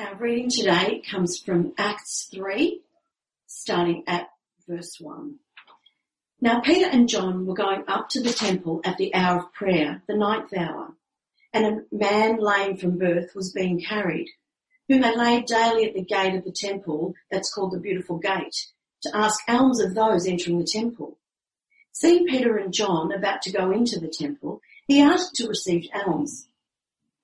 Our reading today comes from Acts 3, starting at verse 1. Now Peter and John were going up to the temple at the hour of prayer, the ninth hour, and a man lame from birth was being carried, whom they laid daily at the gate of the temple that's called the Beautiful Gate, to ask alms of those entering the temple. Seeing Peter and John about to go into the temple, he asked to receive alms.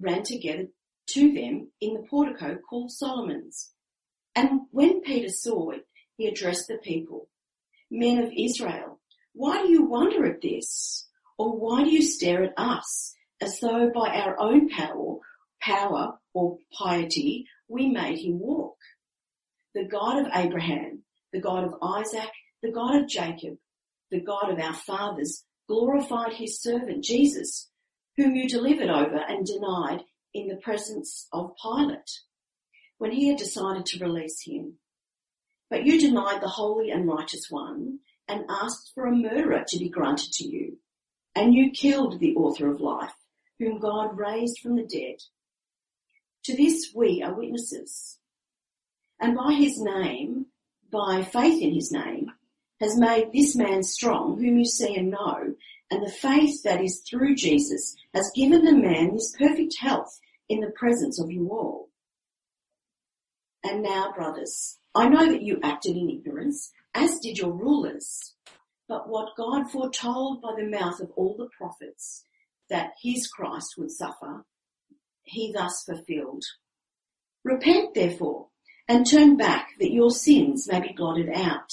ran together to them in the portico called Solomon's. And when Peter saw it, he addressed the people, Men of Israel, why do you wonder at this? Or why do you stare at us as though by our own power, power or piety we made him walk? The God of Abraham, the God of Isaac, the God of Jacob, the God of our fathers glorified his servant Jesus, whom you delivered over and denied in the presence of Pilate when he had decided to release him. But you denied the holy and righteous one and asked for a murderer to be granted to you. And you killed the author of life, whom God raised from the dead. To this we are witnesses. And by his name, by faith in his name, has made this man strong, whom you see and know, and the faith that is through Jesus has given the man this perfect health in the presence of you all. And now, brothers, I know that you acted in ignorance, as did your rulers. But what God foretold by the mouth of all the prophets, that his Christ would suffer, he thus fulfilled. Repent therefore, and turn back that your sins may be blotted out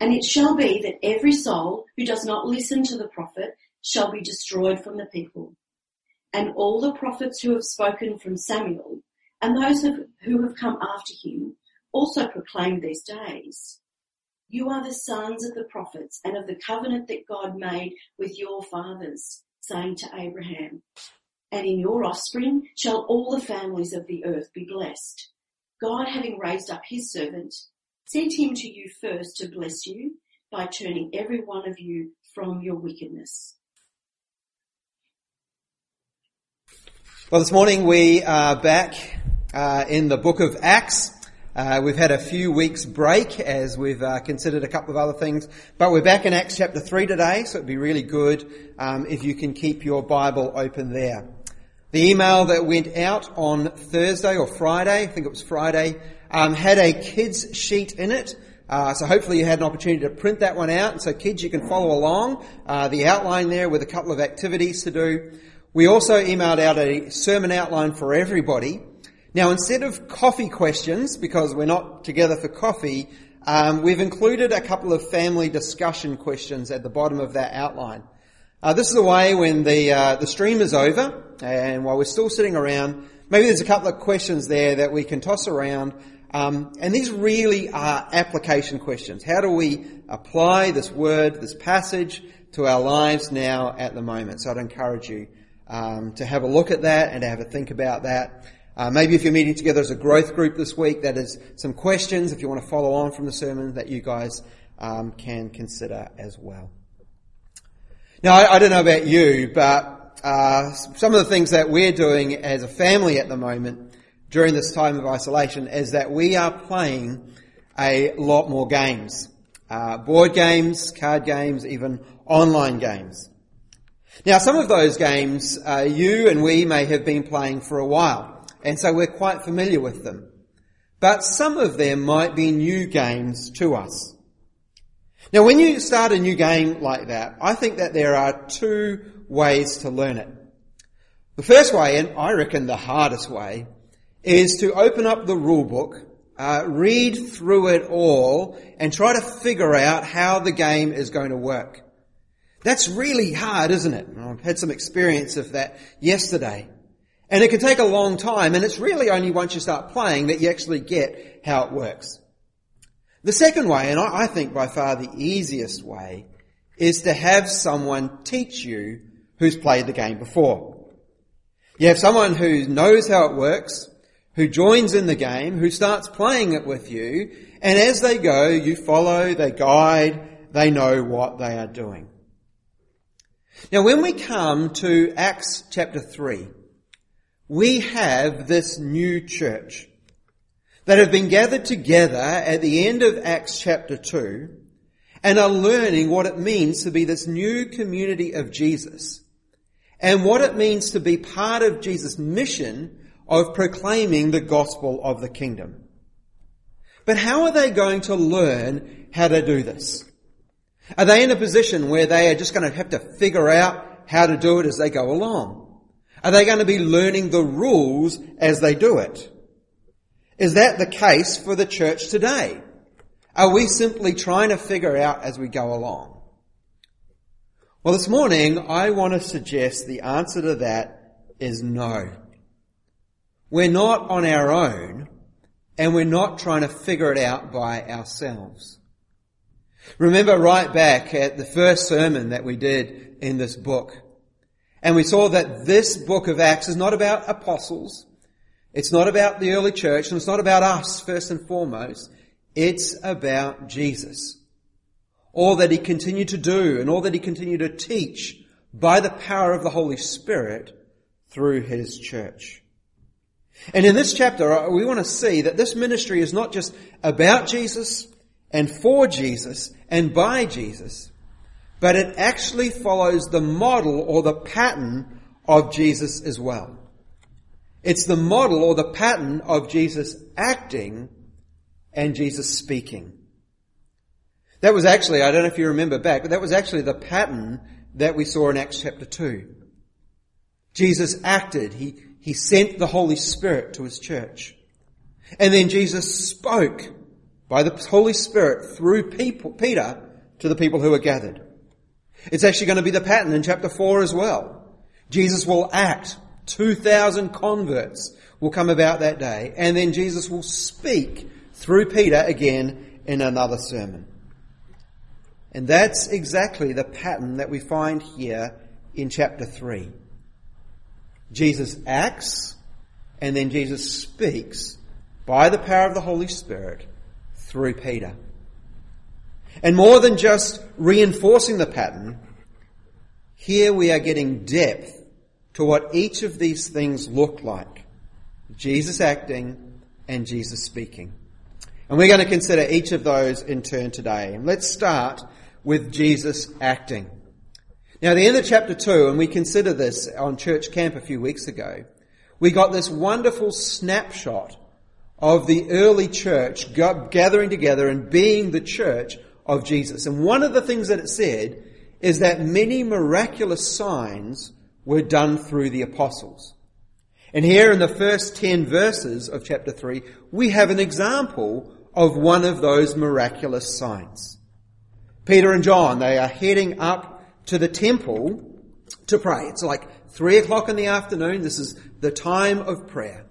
And it shall be that every soul who does not listen to the prophet shall be destroyed from the people. And all the prophets who have spoken from Samuel and those who have come after him also proclaim these days. You are the sons of the prophets and of the covenant that God made with your fathers, saying to Abraham, and in your offspring shall all the families of the earth be blessed. God having raised up his servant, sent him to you first to bless you by turning every one of you from your wickedness. Well, this morning we are back uh, in the book of Acts. Uh, we've had a few weeks break as we've uh, considered a couple of other things, but we're back in Acts chapter 3 today, so it'd be really good um, if you can keep your Bible open there. The email that went out on Thursday or Friday, I think it was Friday, um, had a kids sheet in it. Uh, so hopefully you had an opportunity to print that one out. And so kids, you can follow along. Uh, the outline there with a couple of activities to do. We also emailed out a sermon outline for everybody. Now instead of coffee questions, because we're not together for coffee, um, we've included a couple of family discussion questions at the bottom of that outline. Uh, this is a way when the uh, the stream is over and while we're still sitting around, maybe there's a couple of questions there that we can toss around um, and these really are application questions. How do we apply this word, this passage, to our lives now at the moment? So I'd encourage you um, to have a look at that and to have a think about that. Uh, maybe if you're meeting together as a growth group this week, that is some questions if you want to follow on from the sermon that you guys um, can consider as well. Now, I, I don't know about you, but uh, some of the things that we're doing as a family at the moment during this time of isolation is that we are playing a lot more games. Uh, board games, card games, even online games. Now, some of those games uh, you and we may have been playing for a while, and so we're quite familiar with them. But some of them might be new games to us. Now, when you start a new game like that, I think that there are two ways to learn it. The first way, and I reckon the hardest way, is to open up the rule book, uh, read through it all, and try to figure out how the game is going to work. That's really hard, isn't it? I've had some experience of that yesterday. And it can take a long time, and it's really only once you start playing that you actually get how it works. The second way, and I think by far the easiest way, is to have someone teach you who's played the game before. You have someone who knows how it works, who joins in the game, who starts playing it with you, and as they go, you follow, they guide, they know what they are doing. Now when we come to Acts chapter 3, we have this new church that have been gathered together at the end of Acts chapter 2 and are learning what it means to be this new community of Jesus and what it means to be part of Jesus' mission of proclaiming the gospel of the kingdom. But how are they going to learn how to do this? Are they in a position where they are just going to have to figure out how to do it as they go along? Are they going to be learning the rules as they do it? Is that the case for the church today? Are we simply trying to figure out as we go along? Well, this morning I want to suggest the answer to that is no. We're not on our own and we're not trying to figure it out by ourselves. Remember right back at the first sermon that we did in this book. And we saw that this book of Acts is not about apostles. It's not about the early church and it's not about us first and foremost. It's about Jesus. All that he continued to do and all that he continued to teach by the power of the Holy Spirit through his church. And in this chapter, uh, we want to see that this ministry is not just about Jesus and for Jesus and by Jesus, but it actually follows the model or the pattern of Jesus as well. It's the model or the pattern of Jesus acting and Jesus speaking. That was actually, I don't know if you remember back, but that was actually the pattern that we saw in Acts chapter 2. Jesus acted. He, he sent the Holy Spirit to his church. And then Jesus spoke by the Holy Spirit through people, Peter to the people who were gathered. It's actually going to be the pattern in chapter 4 as well. Jesus will act 2,000 converts will come about that day. And then Jesus will speak through Peter again in another sermon. And that's exactly the pattern that we find here in chapter 3. Jesus acts, and then Jesus speaks by the power of the Holy Spirit through Peter. And more than just reinforcing the pattern, here we are getting depth to what each of these things look like. Jesus acting and Jesus speaking. And we're going to consider each of those in turn today. Let's start with Jesus acting. Now, at the end of chapter 2, and we considered this on church camp a few weeks ago, we got this wonderful snapshot of the early church gathering together and being the church of Jesus. And one of the things that it said is that many miraculous signs were done through the apostles. And here in the first 10 verses of chapter 3, we have an example of one of those miraculous signs. Peter and John, they are heading up to the temple to pray. It's like three o'clock in the afternoon. This is the time of prayer.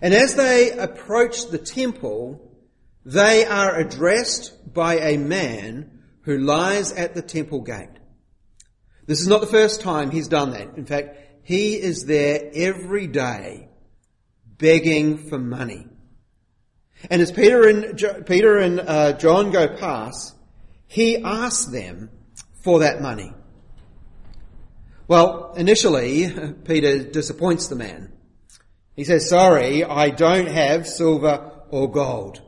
And as they approach the temple, they are addressed by a man who lies at the temple gate. This is not the first time he's done that. In fact, he is there every day begging for money. And as Peter and, Peter and uh, John go past, he asks them for that money. Well, initially, Peter disappoints the man. He says, sorry, I don't have silver or gold.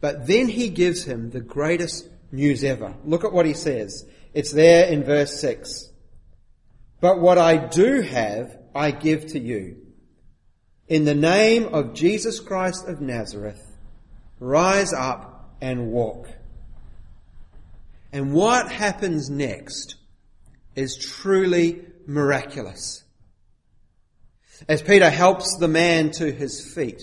But then he gives him the greatest news ever. Look at what he says. It's there in verse 6. But what I do have, I give to you. In the name of Jesus Christ of Nazareth, rise up and walk. And what happens next is truly miraculous. As Peter helps the man to his feet,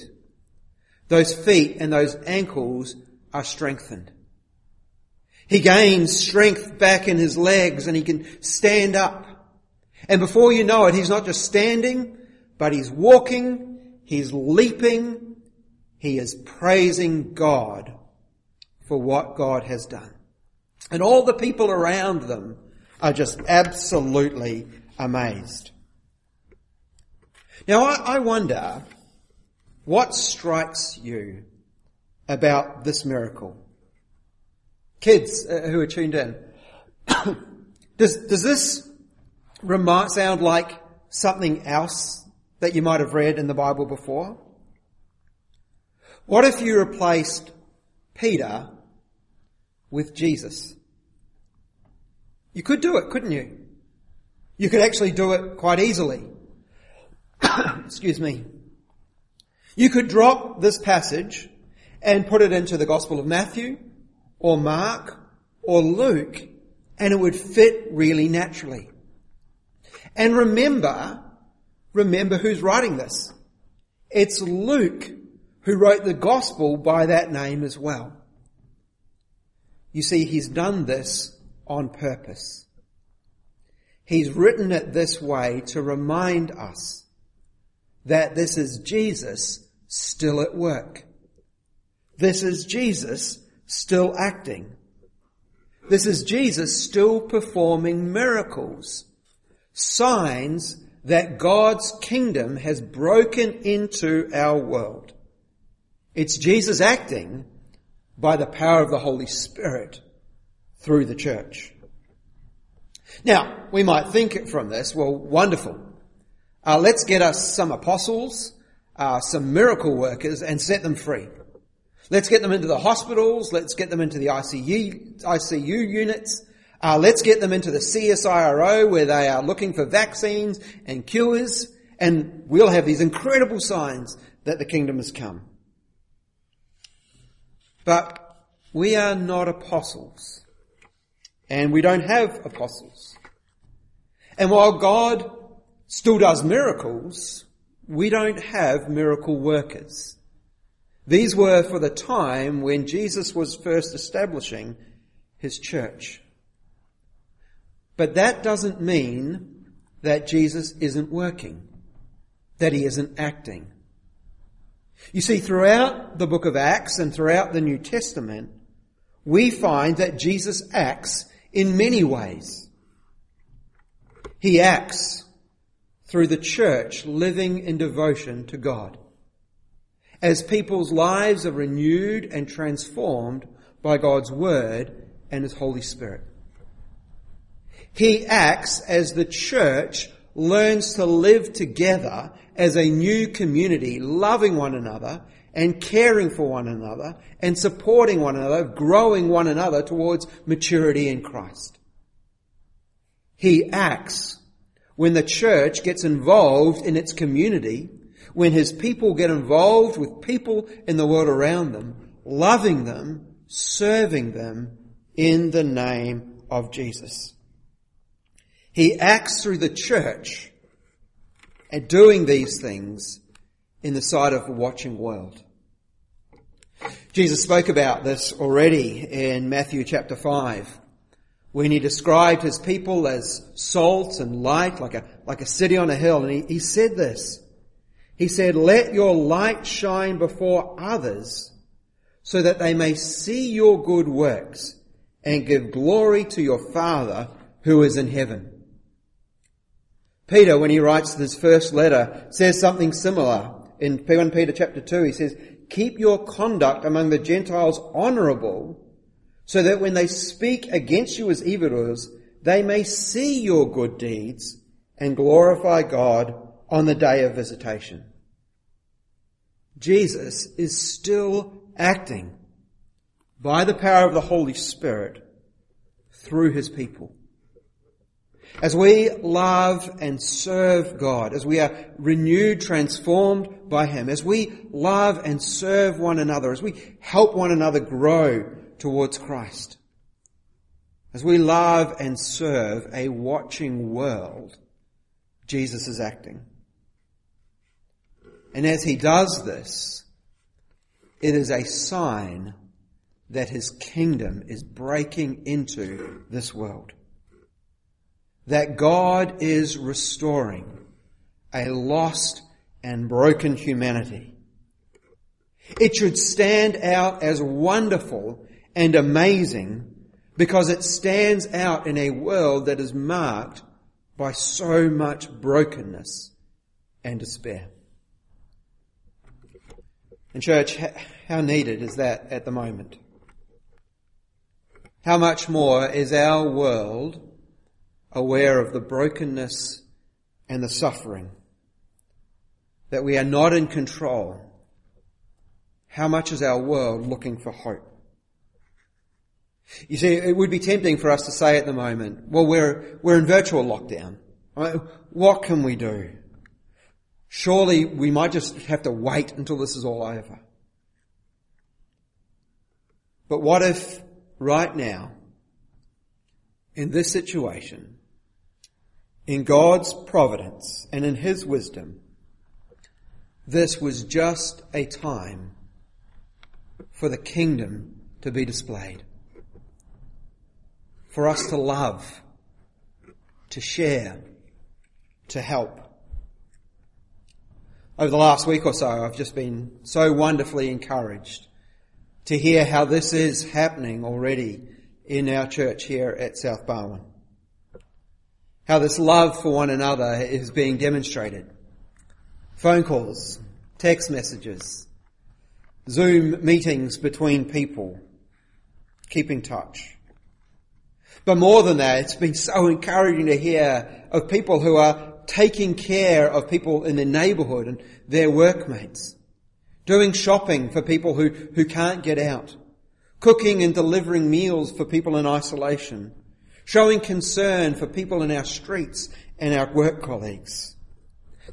those feet and those ankles are strengthened. He gains strength back in his legs and he can stand up. And before you know it, he's not just standing, but he's walking, he's leaping, he is praising God for what God has done. And all the people around them are just absolutely amazed. Now I, I wonder what strikes you about this miracle? Kids uh, who are tuned in, does, does this remark sound like something else that you might have read in the Bible before? What if you replaced Peter with Jesus? You could do it, couldn't you? You could actually do it quite easily. Excuse me. You could drop this passage and put it into the Gospel of Matthew or Mark or Luke and it would fit really naturally. And remember, remember who's writing this. It's Luke who wrote the Gospel by that name as well. You see, he's done this on purpose. He's written it this way to remind us that this is Jesus still at work. This is Jesus still acting. This is Jesus still performing miracles, signs that God's kingdom has broken into our world. It's Jesus acting by the power of the Holy Spirit through the church. Now, we might think from this, well, wonderful. Uh, let's get us some apostles uh, some miracle workers and set them free. Let's get them into the hospitals. Let's get them into the ICU, ICU units. Uh, let's get them into the CSIRO where they are looking for vaccines and cures and we'll have these incredible signs that the kingdom has come. But we are not apostles and we don't have apostles. And while God still does miracles, we don't have miracle workers. These were for the time when Jesus was first establishing his church. But that doesn't mean that Jesus isn't working, that he isn't acting. You see, throughout the book of Acts and throughout the New Testament, we find that Jesus acts in many ways. He acts through the church living in devotion to God. As people's lives are renewed and transformed by God's Word and His Holy Spirit. He acts as the church learns to live together as a new community, loving one another and caring for one another and supporting one another, growing one another towards maturity in Christ. He acts when the church gets involved in its community, when his people get involved with people in the world around them, loving them, serving them in the name of Jesus. He acts through the church and doing these things in the sight of a watching world. Jesus spoke about this already in Matthew chapter 5 when he described his people as salt and light, like a, like a city on a hill. And he, he said this. He said, let your light shine before others so that they may see your good works and give glory to your Father who is in heaven. Peter, when he writes this first letter, says something similar. In 1 Peter chapter 2, he says, Keep your conduct among the Gentiles honorable, so that when they speak against you as evildoers, they may see your good deeds and glorify God on the day of visitation. Jesus is still acting by the power of the Holy Spirit through his people. As we love and serve God, as we are renewed, transformed by Him, as we love and serve one another, as we help one another grow towards Christ, as we love and serve a watching world, Jesus is acting. And as He does this, it is a sign that His kingdom is breaking into this world that God is restoring a lost and broken humanity. It should stand out as wonderful and amazing because it stands out in a world that is marked by so much brokenness and despair. And church, how needed is that at the moment? How much more is our world aware of the brokenness and the suffering, that we are not in control, how much is our world looking for hope? You see, it would be tempting for us to say at the moment, well, we're, we're in virtual lockdown. Uh, what can we do? Surely we might just have to wait until this is all over. But what if right now, in this situation, in God's providence and in His wisdom, this was just a time for the kingdom to be displayed. For us to love, to share, to help. Over the last week or so, I've just been so wonderfully encouraged to hear how this is happening already in our church here at South Barwon how this love for one another is being demonstrated. Phone calls, text messages, Zoom meetings between people, keeping touch. But more than that, it's been so encouraging to hear of people who are taking care of people in their neighbourhood and their workmates, doing shopping for people who, who can't get out, cooking and delivering meals for people in isolation, showing concern for people in our streets and our work colleagues.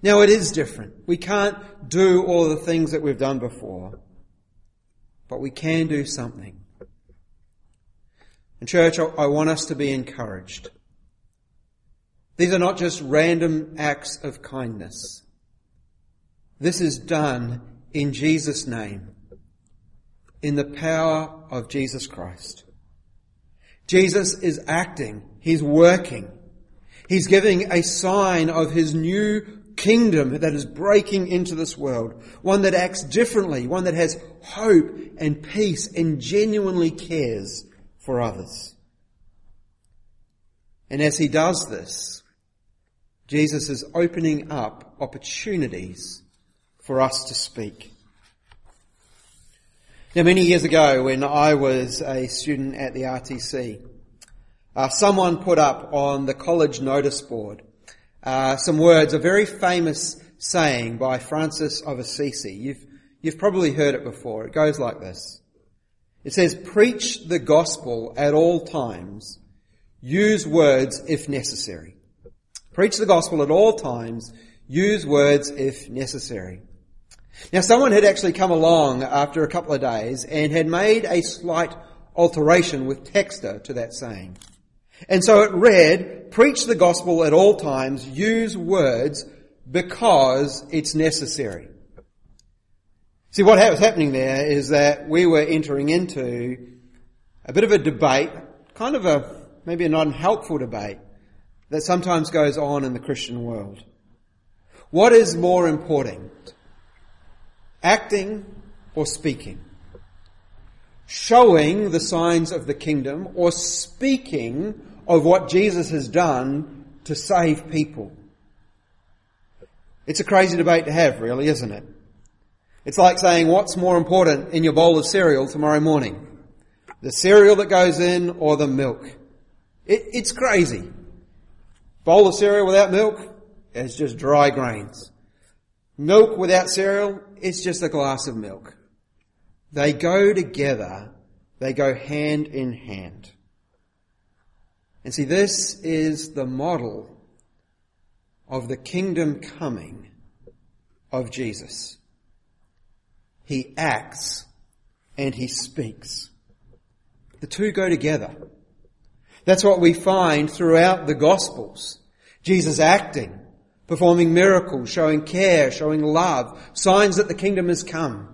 Now it is different. We can't do all the things that we've done before, but we can do something. And church, I want us to be encouraged. These are not just random acts of kindness. This is done in Jesus' name, in the power of Jesus Christ. Jesus is acting. He's working. He's giving a sign of his new kingdom that is breaking into this world. One that acts differently. One that has hope and peace and genuinely cares for others. And as he does this, Jesus is opening up opportunities for us to speak. Now, many years ago, when I was a student at the RTC, uh, someone put up on the college notice board uh, some words, a very famous saying by Francis of Assisi. You've, you've probably heard it before. It goes like this. It says, preach the gospel at all times. Use words if necessary. Preach the gospel at all times. Use words if necessary. Now someone had actually come along after a couple of days and had made a slight alteration with Texter to that saying. And so it read, preach the gospel at all times, use words because it's necessary. See, what was happening there is that we were entering into a bit of a debate, kind of a, maybe an unhelpful debate, that sometimes goes on in the Christian world. What is more important? Acting or speaking, showing the signs of the kingdom or speaking of what Jesus has done to save people, It's a crazy debate to have, really, isn't it? It's like saying what's more important in your bowl of cereal tomorrow morning? The cereal that goes in or the milk? It, it's crazy. Bowl of cereal without milk is just dry grains. Milk without cereal is just a glass of milk. They go together. They go hand in hand. And see, this is the model of the kingdom coming of Jesus. He acts and he speaks. The two go together. That's what we find throughout the Gospels. Jesus acting, performing miracles, showing care, showing love, signs that the kingdom has come.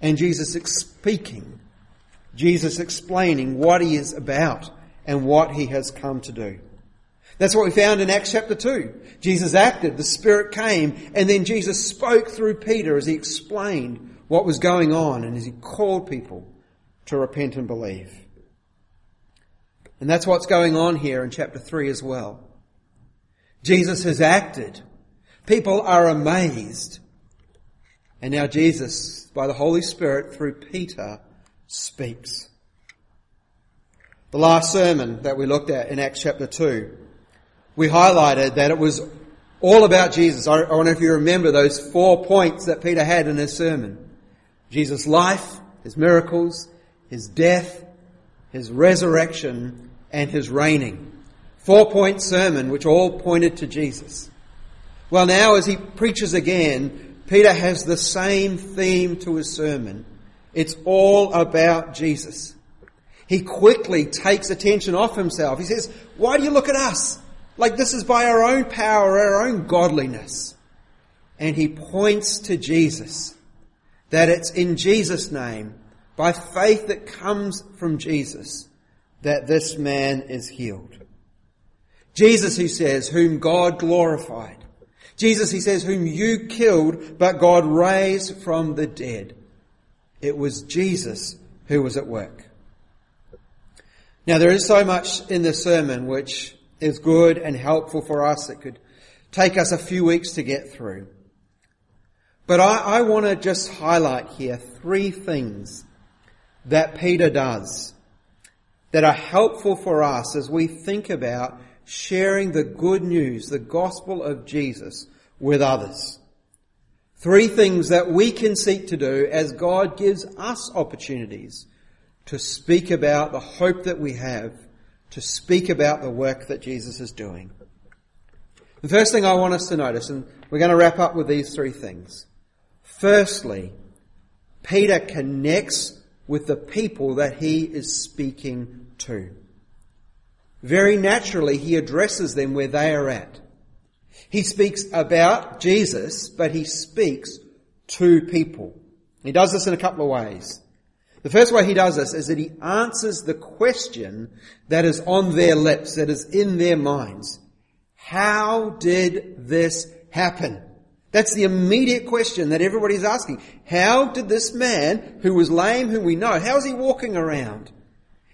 And Jesus speaking, Jesus explaining what he is about and what he has come to do. That's what we found in Acts chapter 2. Jesus acted, the Spirit came, and then Jesus spoke through Peter as he explained what was going on and as he called people to repent and believe. And that's what's going on here in chapter 3 as well. Jesus has acted. People are amazed. And now Jesus, by the Holy Spirit through Peter, speaks. The last sermon that we looked at in Acts chapter 2, we highlighted that it was all about Jesus. I wonder if you remember those four points that Peter had in his sermon. Jesus' life, his miracles, his death, his resurrection, and his reigning. Four point sermon which all pointed to Jesus. Well now as he preaches again, Peter has the same theme to his sermon. It's all about Jesus. He quickly takes attention off himself. He says, why do you look at us? Like this is by our own power, our own godliness. And he points to Jesus. That it's in Jesus' name, by faith that comes from Jesus, that this man is healed. Jesus, he says, whom God glorified. Jesus, he says, whom you killed, but God raised from the dead. It was Jesus who was at work. Now there is so much in this sermon which is good and helpful for us. It could take us a few weeks to get through. But I, I want to just highlight here three things that Peter does that are helpful for us as we think about sharing the good news, the gospel of Jesus with others. Three things that we can seek to do as God gives us opportunities to speak about the hope that we have, to speak about the work that Jesus is doing. The first thing I want us to notice, and we're going to wrap up with these three things. Firstly, Peter connects with the people that he is speaking to. Very naturally, he addresses them where they are at. He speaks about Jesus, but he speaks to people. He does this in a couple of ways. The first way he does this is that he answers the question that is on their lips, that is in their minds. How did this happen? That's the immediate question that everybody's asking. How did this man, who was lame, who we know, how is he walking around?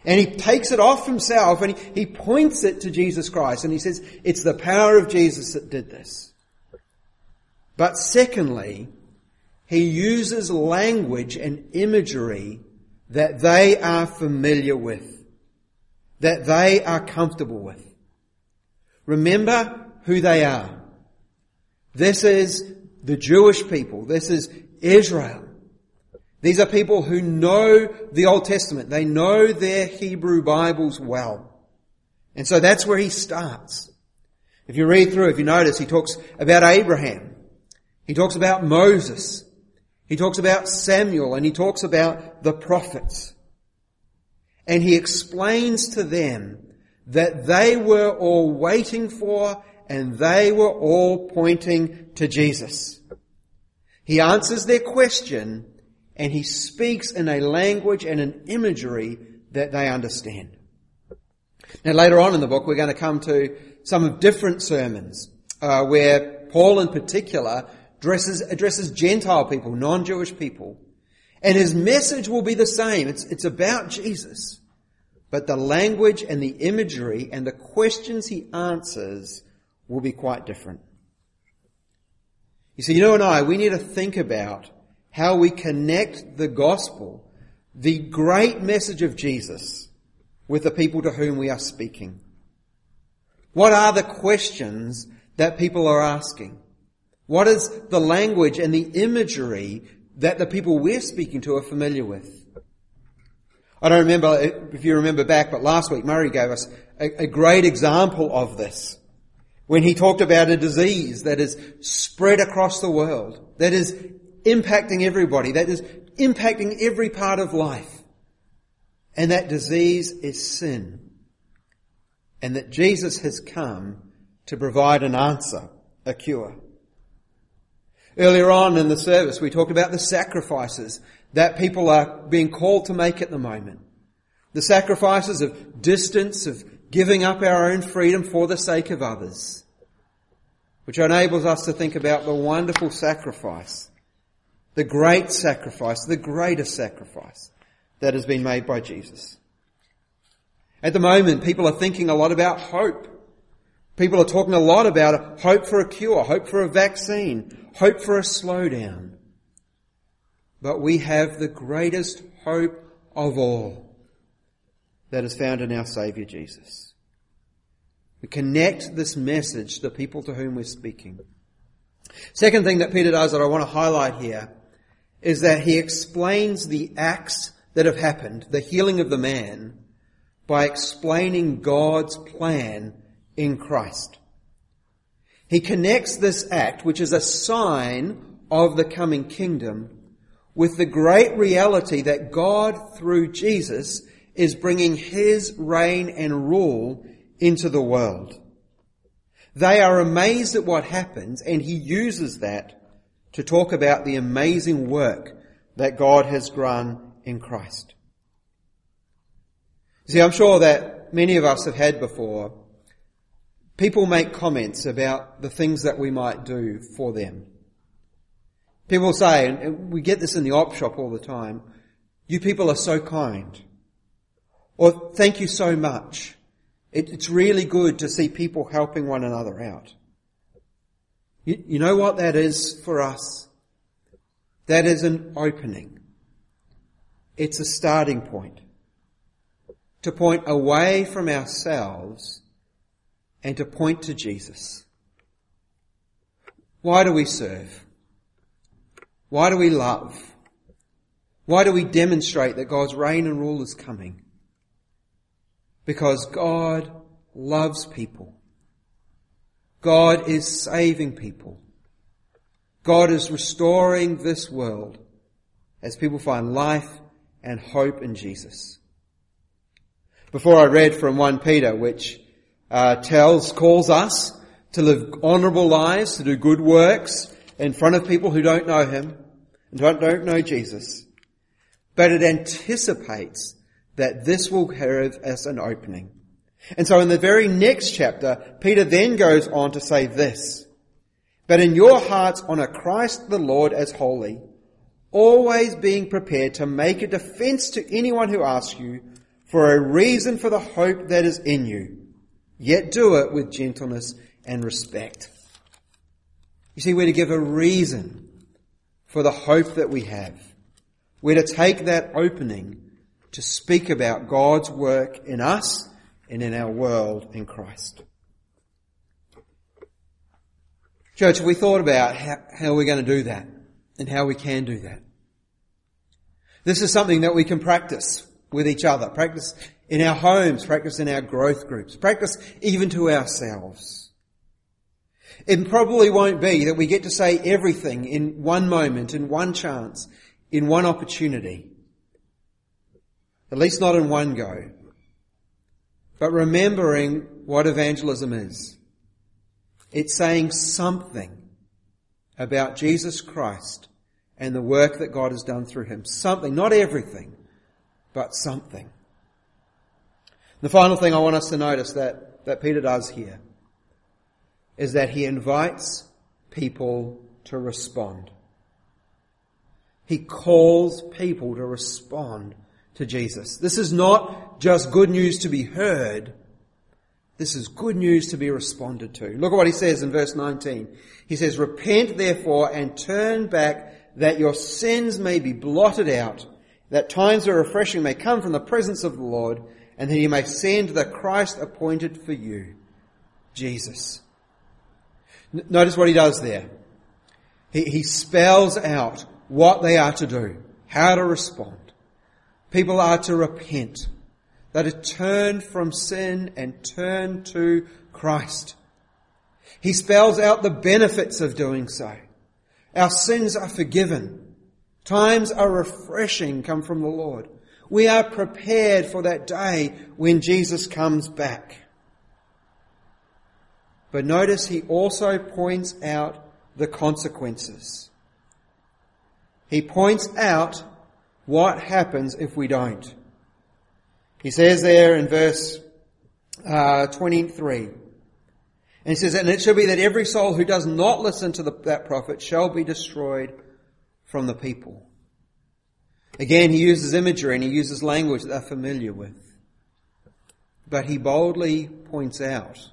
And he takes it off himself and he, he points it to Jesus Christ and he says, it's the power of Jesus that did this. But secondly, he uses language and imagery that they are familiar with, that they are comfortable with. Remember who they are. This is the Jewish people. This is Israel. These are people who know the Old Testament. They know their Hebrew Bibles well. And so that's where he starts. If you read through, if you notice, he talks about Abraham. He talks about Moses. He talks about Samuel and he talks about the prophets. And he explains to them that they were all waiting for and they were all pointing to Jesus. He answers their question and he speaks in a language and an imagery that they understand. Now later on in the book we're going to come to some of different sermons uh, where Paul in particular addresses, addresses Gentile people, non-Jewish people. And his message will be the same. It's, it's about Jesus. But the language and the imagery and the questions he answers will be quite different. You see, you know and I, we need to think about how we connect the gospel, the great message of Jesus, with the people to whom we are speaking. What are the questions that people are asking? What is the language and the imagery that the people we're speaking to are familiar with? I don't remember if you remember back, but last week Murray gave us a, a great example of this when he talked about a disease that is spread across the world, that is impacting everybody, that is impacting every part of life. And that disease is sin. And that Jesus has come to provide an answer, a cure. Earlier on in the service, we talked about the sacrifices that people are being called to make at the moment. The sacrifices of distance, of giving up our own freedom for the sake of others, which enables us to think about the wonderful sacrifice, the great sacrifice, the greatest sacrifice that has been made by Jesus. At the moment, people are thinking a lot about hope. People are talking a lot about hope for a cure, hope for a vaccine, hope for a slowdown. But we have the greatest hope of all that is found in our Saviour Jesus. We connect this message to the people to whom we're speaking. Second thing that Peter does that I want to highlight here is that he explains the acts that have happened, the healing of the man, by explaining God's plan in Christ. He connects this act, which is a sign of the coming kingdom, with the great reality that God, through Jesus, is bringing his reign and rule into the world. They are amazed at what happens and he uses that to talk about the amazing work that God has done in Christ. See, I'm sure that many of us have had before. People make comments about the things that we might do for them. People say, and we get this in the op shop all the time, you people are so kind. Or thank you so much. It, it's really good to see people helping one another out. You, you know what that is for us? That is an opening. It's a starting point. To point away from ourselves and to point to Jesus. Why do we serve? Why do we love? Why do we demonstrate that God's reign and rule is coming? Because God loves people. God is saving people. God is restoring this world as people find life and hope in Jesus. Before I read from 1 Peter, which uh, tells, calls us to live honourable lives, to do good works in front of people who don't know Him and don't, don't know Jesus. But it anticipates that this will have as an opening. And so in the very next chapter, Peter then goes on to say this, but in your hearts honor Christ the Lord as holy, always being prepared to make a defense to anyone who asks you for a reason for the hope that is in you, yet do it with gentleness and respect. You see, we're to give a reason for the hope that we have. We're to take that opening to speak about God's work in us and in our world in Christ. Church, we thought about how, how we're going to do that and how we can do that. This is something that we can practice with each other, practice in our homes, practice in our growth groups, practice even to ourselves. It probably won't be that we get to say everything in one moment, in one chance, in one opportunity. At least not in one go. But remembering what evangelism is. It's saying something about Jesus Christ and the work that God has done through him. Something, not everything, but something. The final thing I want us to notice that, that Peter does here is that he invites people to respond. He calls people to respond to Jesus. This is not just good news to be heard, This is good news to be responded to. Look at what he says in verse 19. He says, Repent therefore and turn back that your sins may be blotted out, that times of refreshing may come from the presence of the Lord, and that he may send the Christ appointed for you, Jesus. N- notice what he does there. He, he spells out what they are to do, how to respond. People are to repent. They're to turn from sin and turn to Christ. He spells out the benefits of doing so. Our sins are forgiven. Times are refreshing come from the Lord. We are prepared for that day when Jesus comes back. But notice he also points out the consequences. He points out what happens if we don't. He says there in verse uh, 23, and he says, And it shall be that every soul who does not listen to the, that prophet shall be destroyed from the people. Again, he uses imagery and he uses language that they're familiar with. But he boldly points out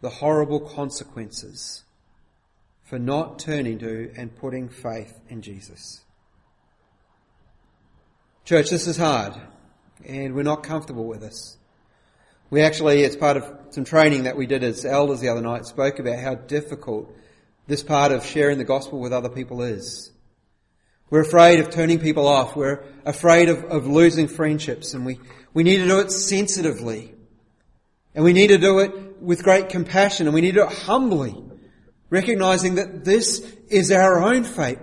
the horrible consequences for not turning to and putting faith in Jesus. Church, this is hard, and we're not comfortable with this. We actually, as part of some training that we did as elders the other night, spoke about how difficult this part of sharing the gospel with other people is. We're afraid of turning people off. We're afraid of, of losing friendships, and we, we need to do it sensitively. And we need to do it with great compassion, and we need to do it humbly, recognizing that this is our own fate,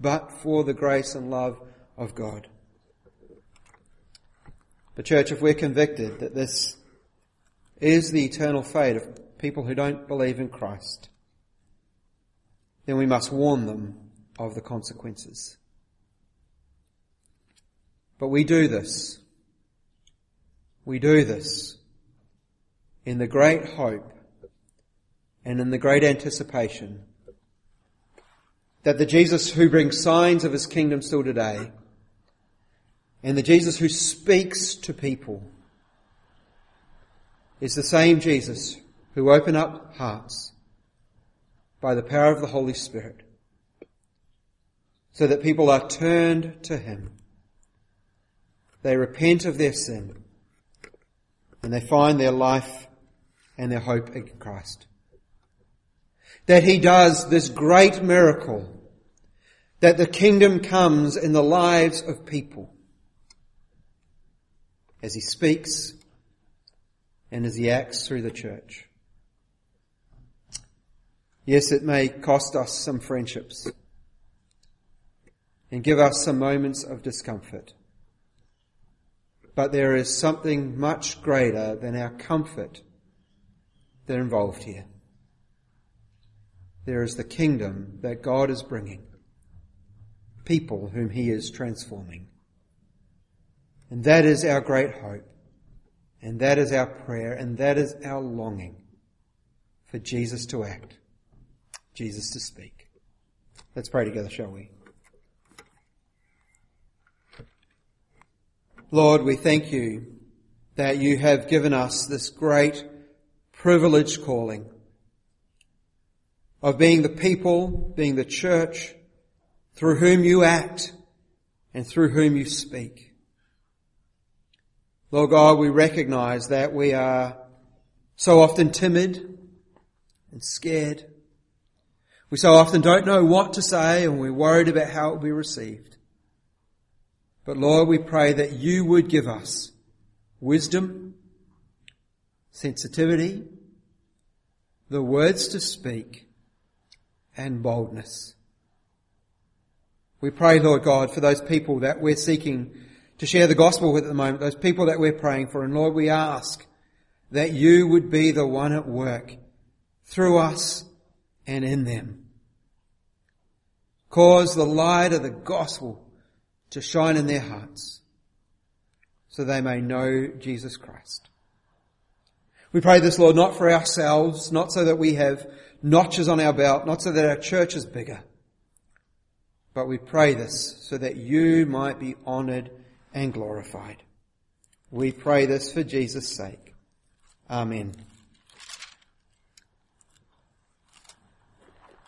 but for the grace and love of God. But church, if we're convicted that this is the eternal fate of people who don't believe in Christ, then we must warn them of the consequences. But we do this. We do this in the great hope and in the great anticipation that the Jesus who brings signs of his kingdom still today and the Jesus who speaks to people is the same Jesus who opened up hearts by the power of the Holy Spirit so that people are turned to Him. They repent of their sin and they find their life and their hope in Christ. That He does this great miracle that the kingdom comes in the lives of people as he speaks and as he acts through the church. Yes, it may cost us some friendships and give us some moments of discomfort. But there is something much greater than our comfort that involved here. There is the kingdom that God is bringing, people whom He is transforming. And that is our great hope. And that is our prayer. And that is our longing for Jesus to act, Jesus to speak. Let's pray together, shall we? Lord, we thank you that you have given us this great privileged calling of being the people, being the church through whom you act and through whom you speak. Lord God, we recognize that we are so often timid and scared. We so often don't know what to say and we're worried about how it will be received. But Lord, we pray that you would give us wisdom, sensitivity, the words to speak, and boldness. We pray, Lord God, for those people that we're seeking to share the gospel with at the moment, those people that we're praying for. And Lord, we ask that you would be the one at work through us and in them. Cause the light of the gospel to shine in their hearts so they may know Jesus Christ. We pray this, Lord, not for ourselves, not so that we have notches on our belt, not so that our church is bigger, but we pray this so that you might be honored and glorified. We pray this for Jesus' sake. Amen.